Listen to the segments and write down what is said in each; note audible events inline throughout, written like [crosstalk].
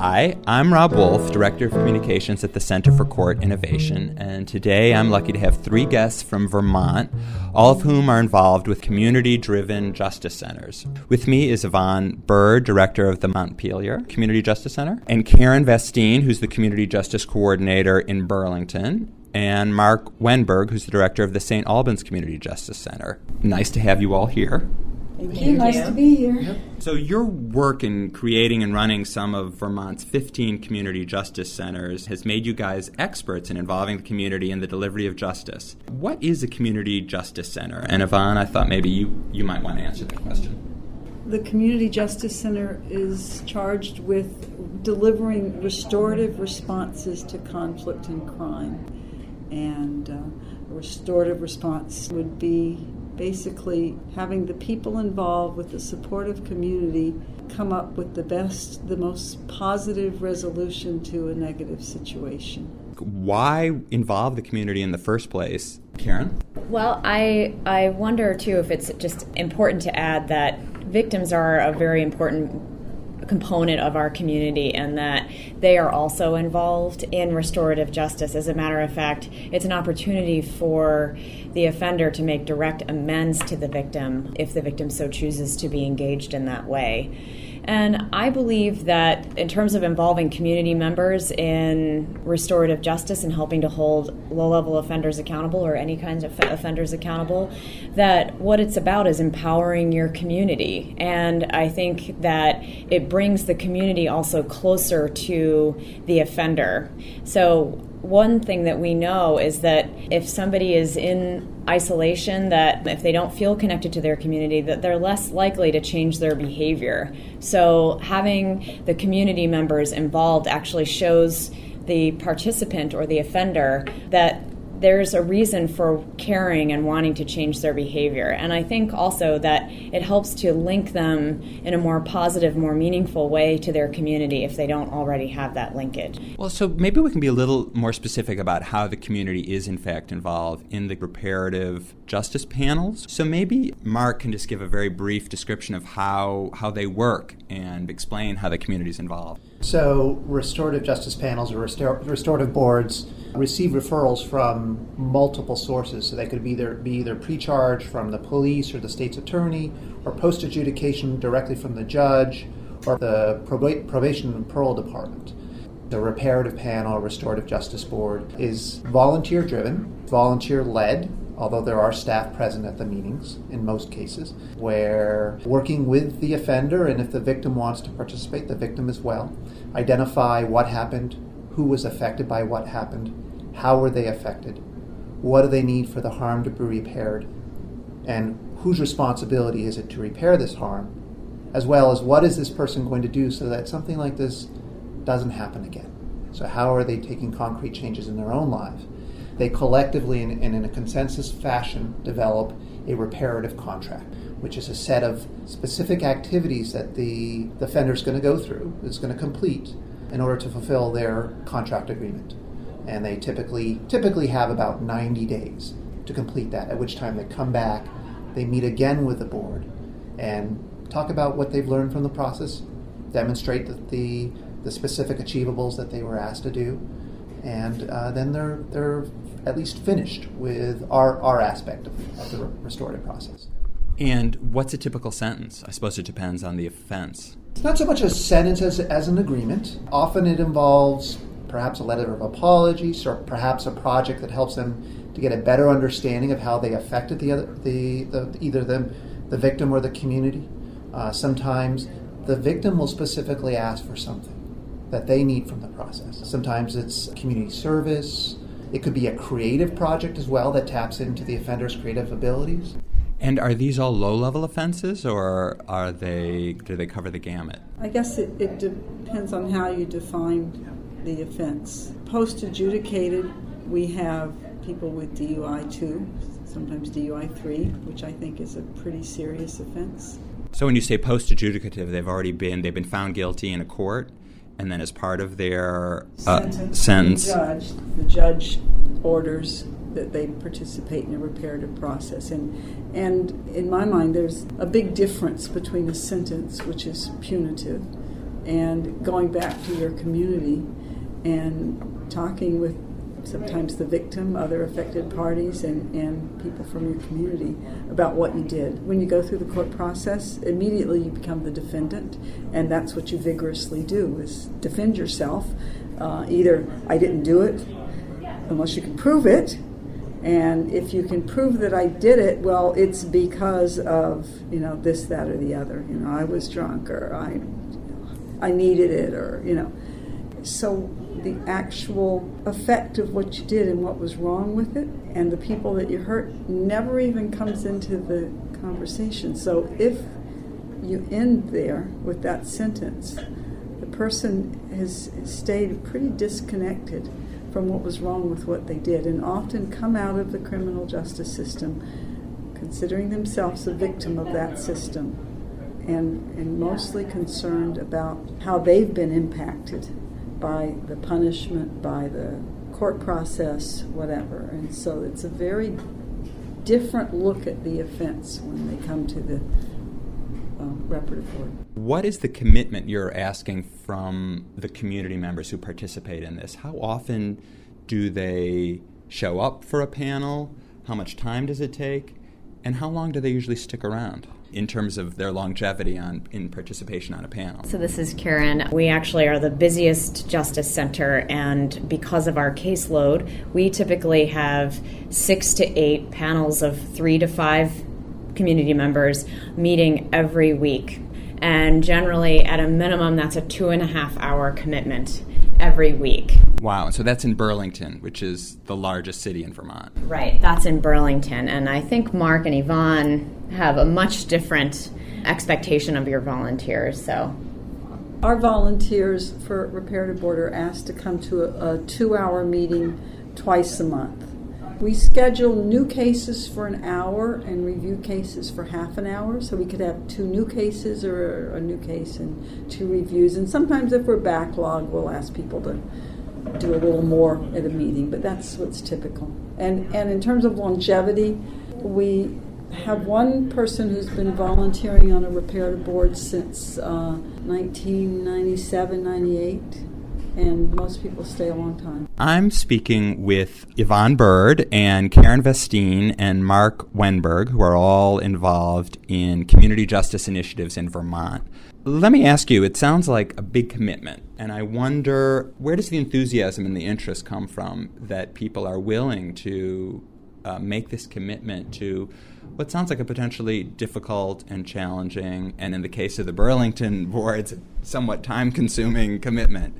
Hi, I'm Rob Wolf, Director of Communications at the Center for Court Innovation, and today I'm lucky to have three guests from Vermont, all of whom are involved with community driven justice centers. With me is Yvonne Byrd, Director of the Montpelier Community Justice Center, and Karen Vastine, who's the Community Justice Coordinator in Burlington, and Mark Wennberg, who's the Director of the St. Albans Community Justice Center. Nice to have you all here. Thank you. Nice to be here. So, your work in creating and running some of Vermont's 15 community justice centers has made you guys experts in involving the community in the delivery of justice. What is a community justice center? And Yvonne, I thought maybe you, you might want to answer that question. The Community Justice Center is charged with delivering restorative responses to conflict and crime. And uh, a restorative response would be basically having the people involved with the supportive community come up with the best, the most positive resolution to a negative situation. Why involve the community in the first place? Karen? Well, I, I wonder too if it's just important to add that victims are a very important component of our community and that they are also involved in restorative justice. As a matter of fact, it's an opportunity for the offender to make direct amends to the victim if the victim so chooses to be engaged in that way. And I believe that in terms of involving community members in restorative justice and helping to hold low level offenders accountable or any kinds of offenders accountable, that what it's about is empowering your community. And I think that it brings the community also closer to the offender. So one thing that we know is that if somebody is in isolation that if they don't feel connected to their community that they're less likely to change their behavior. So having the community members involved actually shows the participant or the offender that there's a reason for caring and wanting to change their behavior. And I think also that it helps to link them in a more positive, more meaningful way to their community if they don't already have that linkage. Well, so maybe we can be a little more specific about how the community is, in fact, involved in the reparative justice panels. So maybe Mark can just give a very brief description of how, how they work and explain how the community is involved. So, restorative justice panels or restor- restorative boards receive referrals from multiple sources. So they could be either be either pre-charge from the police or the state's attorney, or post adjudication directly from the judge, or the prob- probation and parole department. The reparative panel, restorative justice board, is volunteer driven, volunteer led, although there are staff present at the meetings in most cases, where working with the offender and if the victim wants to participate, the victim as well, identify what happened, who was affected by what happened, how were they affected, what do they need for the harm to be repaired, and whose responsibility is it to repair this harm, as well as what is this person going to do so that something like this doesn't happen again. So, how are they taking concrete changes in their own lives? they collectively and, in a consensus fashion develop a reparative contract, which is a set of specific activities that the, the offender is going to go through, is going to complete in order to fulfill their contract agreement. And they typically typically have about 90 days to complete that, at which time they come back, they meet again with the board, and talk about what they've learned from the process, demonstrate the, the specific achievables that they were asked to do, and uh, then they're they're at least finished with our, our aspect of, of the restorative process. And what's a typical sentence? I suppose it depends on the offense. It's not so much a sentence as, as an agreement. Often it involves perhaps a letter of apology, or perhaps a project that helps them to get a better understanding of how they affected the other, the, the either them, the victim or the community. Uh, sometimes the victim will specifically ask for something that they need from the process. Sometimes it's community service, it could be a creative project as well that taps into the offender's creative abilities. And are these all low-level offenses, or are they do they cover the gamut? I guess it, it depends on how you define the offense. Post-adjudicated, we have people with DUI two, sometimes DUI three, which I think is a pretty serious offense. So when you say post-adjudicative, they've already been they've been found guilty in a court and then as part of their uh, sentence, sentence the, judge, the judge orders that they participate in a reparative process. And, and in my mind, there's a big difference between a sentence, which is punitive, and going back to your community and talking with sometimes the victim, other affected parties, and, and people from your community about what you did. When you go through the court process, immediately you become the defendant, and that's what you vigorously do is defend yourself. Uh, either I didn't do it, unless you can prove it, and if you can prove that I did it, well, it's because of you know this, that, or the other. You know, I was drunk, or I, I needed it, or you know. So the actual effect of what you did and what was wrong with it, and the people that you hurt, never even comes into the conversation. So if you end there with that sentence, the person has stayed pretty disconnected from what was wrong with what they did and often come out of the criminal justice system considering themselves a victim of that system and, and mostly concerned about how they've been impacted by the punishment, by the court process, whatever. And so it's a very different look at the offense when they come to the um, reparative board. What is the commitment you're asking from the community members who participate in this? How often do they show up for a panel? How much time does it take? And how long do they usually stick around? in terms of their longevity on in participation on a panel. So this is Karen. We actually are the busiest justice center and because of our caseload, we typically have 6 to 8 panels of 3 to 5 community members meeting every week. And generally, at a minimum, that's a two and a half hour commitment every week. Wow. So that's in Burlington, which is the largest city in Vermont. Right. That's in Burlington. And I think Mark and Yvonne have a much different expectation of your volunteers. So. Our volunteers for Reparative Board are asked to come to a, a two hour meeting twice a month. We schedule new cases for an hour and review cases for half an hour, so we could have two new cases or a new case and two reviews. And sometimes, if we're backlogged, we'll ask people to do a little more at a meeting, but that's what's typical. And and in terms of longevity, we have one person who's been volunteering on a reparative board since uh, 1997, 98 and most people stay a long time. I'm speaking with Yvonne Byrd and Karen Vastine and Mark Wennberg, who are all involved in community justice initiatives in Vermont. Let me ask you, it sounds like a big commitment, and I wonder where does the enthusiasm and the interest come from that people are willing to uh, make this commitment to what sounds like a potentially difficult and challenging, and in the case of the Burlington [laughs] boards, somewhat time-consuming commitment.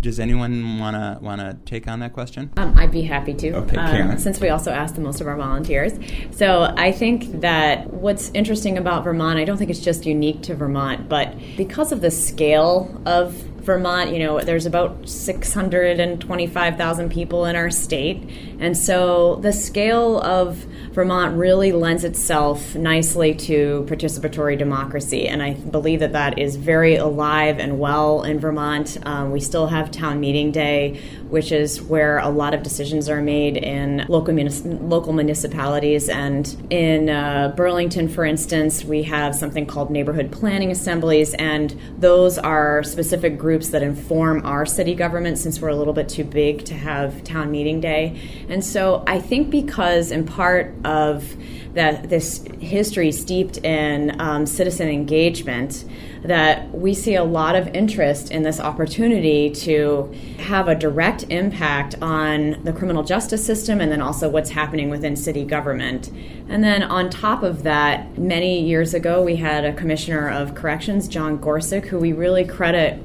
Does anyone want to want to take on that question? Um, I'd be happy to. Okay, um, since we also asked the most of our volunteers, so I think that what's interesting about Vermont, I don't think it's just unique to Vermont, but because of the scale of Vermont, you know, there's about 625,000 people in our state. And so the scale of Vermont really lends itself nicely to participatory democracy. And I believe that that is very alive and well in Vermont. Um, we still have town meeting day, which is where a lot of decisions are made in local, munis- local municipalities. And in uh, Burlington, for instance, we have something called neighborhood planning assemblies, and those are specific groups that inform our city government since we're a little bit too big to have town meeting day. And so I think because, in part, of that this history steeped in um, citizen engagement that we see a lot of interest in this opportunity to have a direct impact on the criminal justice system and then also what's happening within city government. And then on top of that, many years ago, we had a commissioner of corrections, John Gorczyk, who we really credit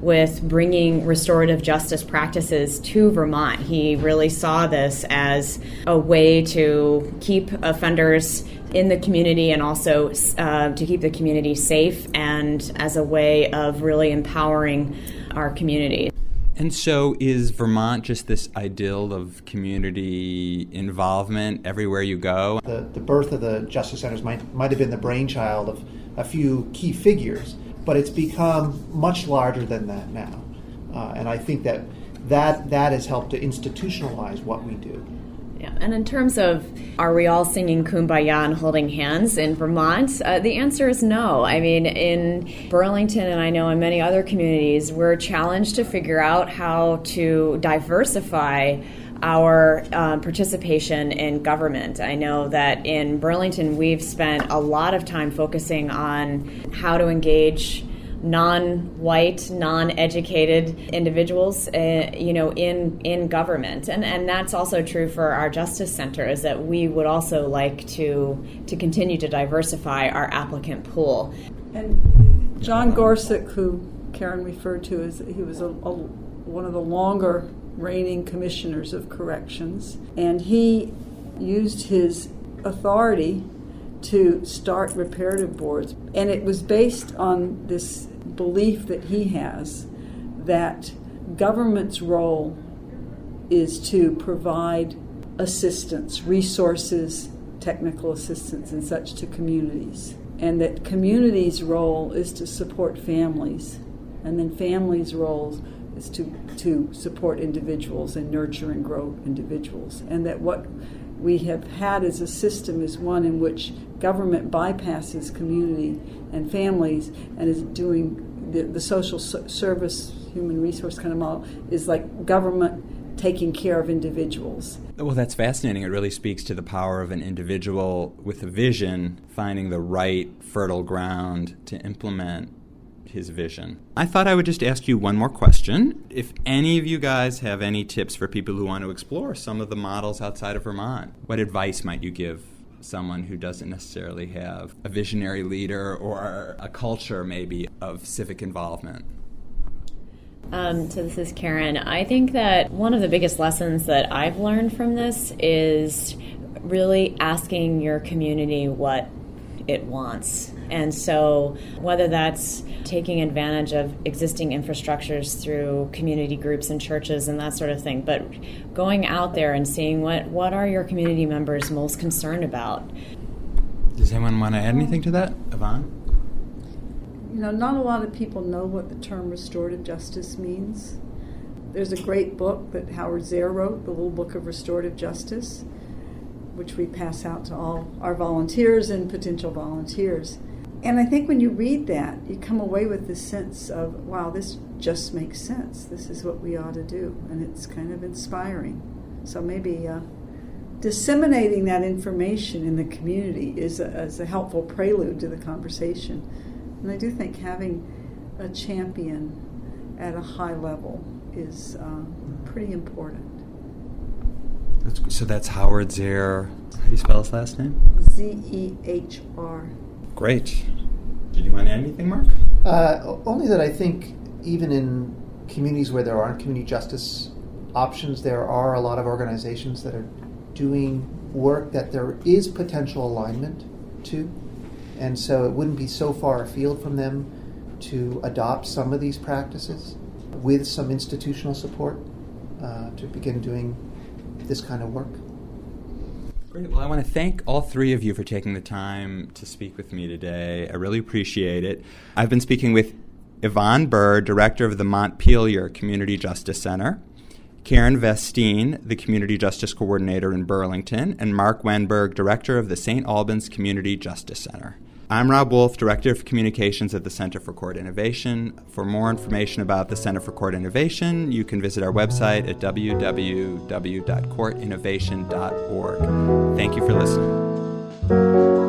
with bringing restorative justice practices to Vermont. He really saw this as a way to keep offenders in the community and also uh, to keep the community safe and as a way of really empowering our community. And so, is Vermont just this ideal of community involvement everywhere you go? The, the birth of the Justice Centers might, might have been the brainchild of a few key figures but it's become much larger than that now. Uh, and I think that, that that has helped to institutionalize what we do. Yeah, and in terms of are we all singing kumbaya and holding hands in Vermont, uh, the answer is no. I mean, in Burlington and I know in many other communities, we're challenged to figure out how to diversify our um, participation in government. I know that in Burlington, we've spent a lot of time focusing on how to engage non-white, non-educated individuals, uh, you know, in in government, and and that's also true for our Justice Center. Is that we would also like to to continue to diversify our applicant pool. And John Gorczyk, who Karen referred to as he was a, a, one of the longer reigning commissioners of corrections, and he used his authority to start reparative boards. And it was based on this belief that he has that government's role is to provide assistance, resources, technical assistance, and such to communities. And that communities' role is to support families, and then families' role is to, to support individuals and nurture and grow individuals. And that what we have had as a system is one in which government bypasses community and families and is doing the, the social service human resource kind of model is like government taking care of individuals. Well, that's fascinating. It really speaks to the power of an individual with a vision finding the right fertile ground to implement his vision. I thought I would just ask you one more question. If any of you guys have any tips for people who want to explore some of the models outside of Vermont, what advice might you give someone who doesn't necessarily have a visionary leader or a culture, maybe, of civic involvement? Um, so, this is Karen. I think that one of the biggest lessons that I've learned from this is really asking your community what it wants. And so, whether that's taking advantage of existing infrastructures through community groups and churches and that sort of thing, but going out there and seeing what, what are your community members most concerned about. Does anyone want to add anything to that? Yvonne? You know, not a lot of people know what the term restorative justice means. There's a great book that Howard Zehr wrote, The Little Book of Restorative Justice which we pass out to all our volunteers and potential volunteers. And I think when you read that, you come away with this sense of, wow, this just makes sense. This is what we ought to do. And it's kind of inspiring. So maybe uh, disseminating that information in the community is a, is a helpful prelude to the conversation. And I do think having a champion at a high level is uh, pretty important. That's, so that's Howard Zehr. How do you spell his last name? Z E H R. Great. Did you want to add anything, Mark? Uh, only that I think even in communities where there aren't community justice options, there are a lot of organizations that are doing work that there is potential alignment to. And so it wouldn't be so far afield from them to adopt some of these practices with some institutional support uh, to begin doing this kind of work. Great. Well, I want to thank all three of you for taking the time to speak with me today. I really appreciate it. I've been speaking with Yvonne Byrd, Director of the Montpelier Community Justice Center, Karen Vastine, the Community Justice Coordinator in Burlington, and Mark Wennberg, Director of the St. Albans Community Justice Center. I'm Rob Wolf, Director of Communications at the Center for Court Innovation. For more information about the Center for Court Innovation, you can visit our website at www.courtinnovation.org. Thank you for listening.